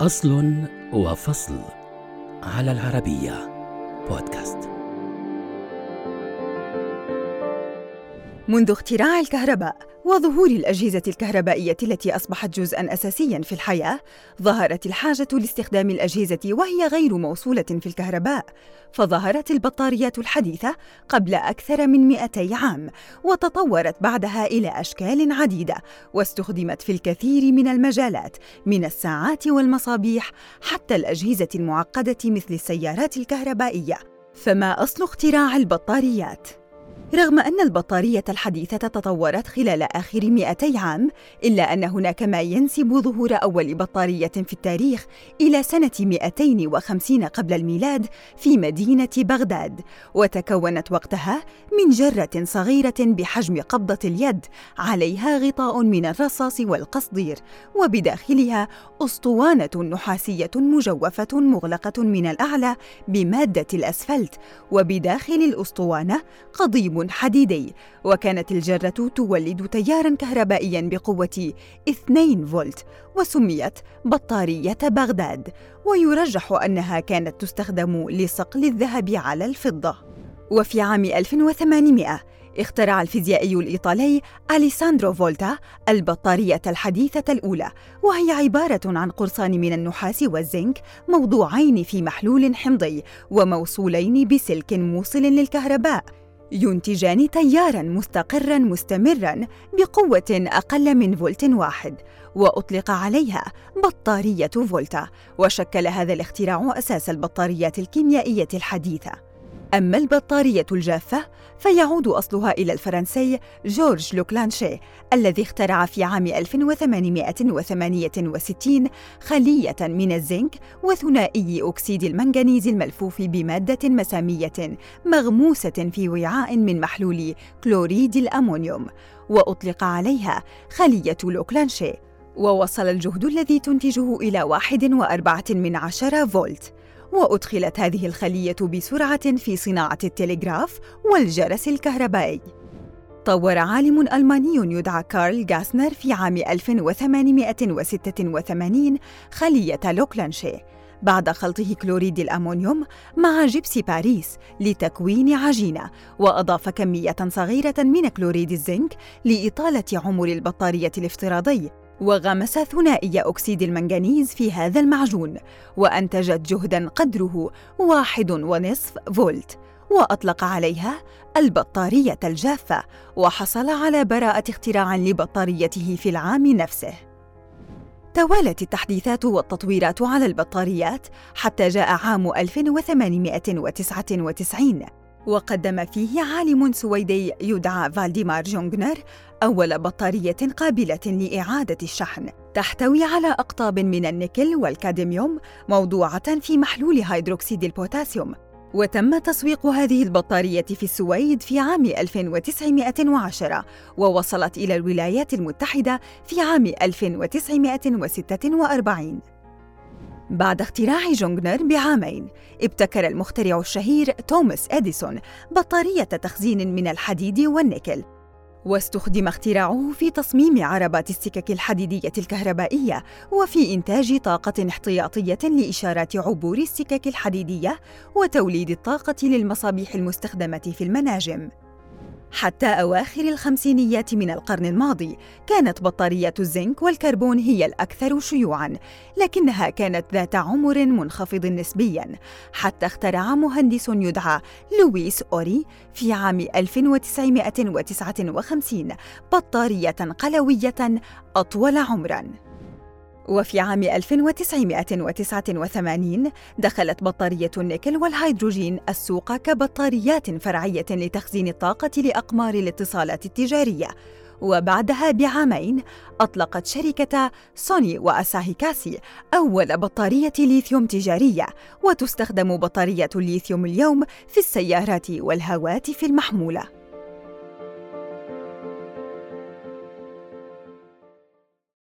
أصل وفصل على العربية بودكاست. منذ اختراع الكهرباء وظهور الأجهزة الكهربائية التي أصبحت جزءاً أساسياً في الحياة، ظهرت الحاجة لاستخدام الأجهزة وهي غير موصولة في الكهرباء، فظهرت البطاريات الحديثة قبل أكثر من 200 عام، وتطورت بعدها إلى أشكال عديدة، واستخدمت في الكثير من المجالات، من الساعات والمصابيح حتى الأجهزة المعقدة مثل السيارات الكهربائية. فما أصل اختراع البطاريات؟ رغم أن البطارية الحديثة تطورت خلال آخر 200 عام، إلا أن هناك ما ينسب ظهور أول بطارية في التاريخ إلى سنة 250 قبل الميلاد في مدينة بغداد، وتكونت وقتها من جرة صغيرة بحجم قبضة اليد، عليها غطاء من الرصاص والقصدير، وبداخلها أسطوانة نحاسية مجوفة مغلقة من الأعلى بمادة الأسفلت، وبداخل الأسطوانة قضيب حديدي وكانت الجرة تولد تياراً كهربائياً بقوة 2 فولت وسميت بطارية بغداد ويرجح أنها كانت تستخدم لصقل الذهب على الفضة. وفي عام 1800 اخترع الفيزيائي الإيطالي أليساندرو فولتا البطارية الحديثة الأولى وهي عبارة عن قرصان من النحاس والزنك موضوعين في محلول حمضي وموصولين بسلك موصل للكهرباء. ينتجان تيارا مستقرا مستمرا بقوة أقل من فولت واحد وأطلق عليها بطارية فولتا وشكل هذا الاختراع أساس البطاريات الكيميائية الحديثة. أما البطارية الجافة فيعود أصلها إلى الفرنسي جورج لوكلانشي الذي اخترع في عام 1868 خلية من الزنك وثنائي أكسيد المنغنيز الملفوف بمادة مسامية مغموسة في وعاء من محلول كلوريد الأمونيوم. وأطلق عليها خلية لوكلانشي. ووصل الجهد الذي تنتجه إلى واحد وأربعة من عشرة فولت. وأدخلت هذه الخلية بسرعة في صناعة التلغراف والجرس الكهربائي. طور عالم ألماني يدعى كارل غاسنر في عام 1886 خلية لوكلانشي بعد خلطه كلوريد الأمونيوم مع جبس باريس لتكوين عجينة وأضاف كمية صغيرة من كلوريد الزنك لإطالة عمر البطارية الافتراضي وغمس ثنائي أكسيد المنغنيز في هذا المعجون وأنتجت جهداً قدره واحد ونصف فولت وأطلق عليها البطارية الجافة وحصل على براءة اختراع لبطاريته في العام نفسه. توالت التحديثات والتطويرات على البطاريات حتى جاء عام 1899 وقدم فيه عالم سويدي يدعى فالديمار جونغنر أول بطارية قابلة لإعادة الشحن تحتوي على أقطاب من النيكل والكادميوم موضوعة في محلول هيدروكسيد البوتاسيوم. وتم تسويق هذه البطارية في السويد في عام 1910 ووصلت إلى الولايات المتحدة في عام 1946 بعد اختراع جونغنر بعامين ابتكر المخترع الشهير توماس أديسون بطارية تخزين من الحديد والنيكل. واستخدم اختراعه في تصميم عربات السكك الحديدية الكهربائية وفي إنتاج طاقة احتياطية لإشارات عبور السكك الحديدية وتوليد الطاقة للمصابيح المستخدمة في المناجم. حتى أواخر الخمسينيات من القرن الماضي كانت بطاريات الزنك والكربون هي الأكثر شيوعاً، لكنها كانت ذات عمر منخفض نسبياً، حتى اخترع مهندس يدعى لويس أوري في عام 1959 بطارية قلوية أطول عمراً. وفي عام 1989 دخلت بطارية النيكل والهيدروجين السوق كبطاريات فرعية لتخزين الطاقة لأقمار الاتصالات التجارية. وبعدها بعامين أطلقت شركة سوني وأساهي كاسي أول بطارية ليثيوم تجارية وتستخدم بطارية الليثيوم اليوم في السيارات والهواتف المحمولة.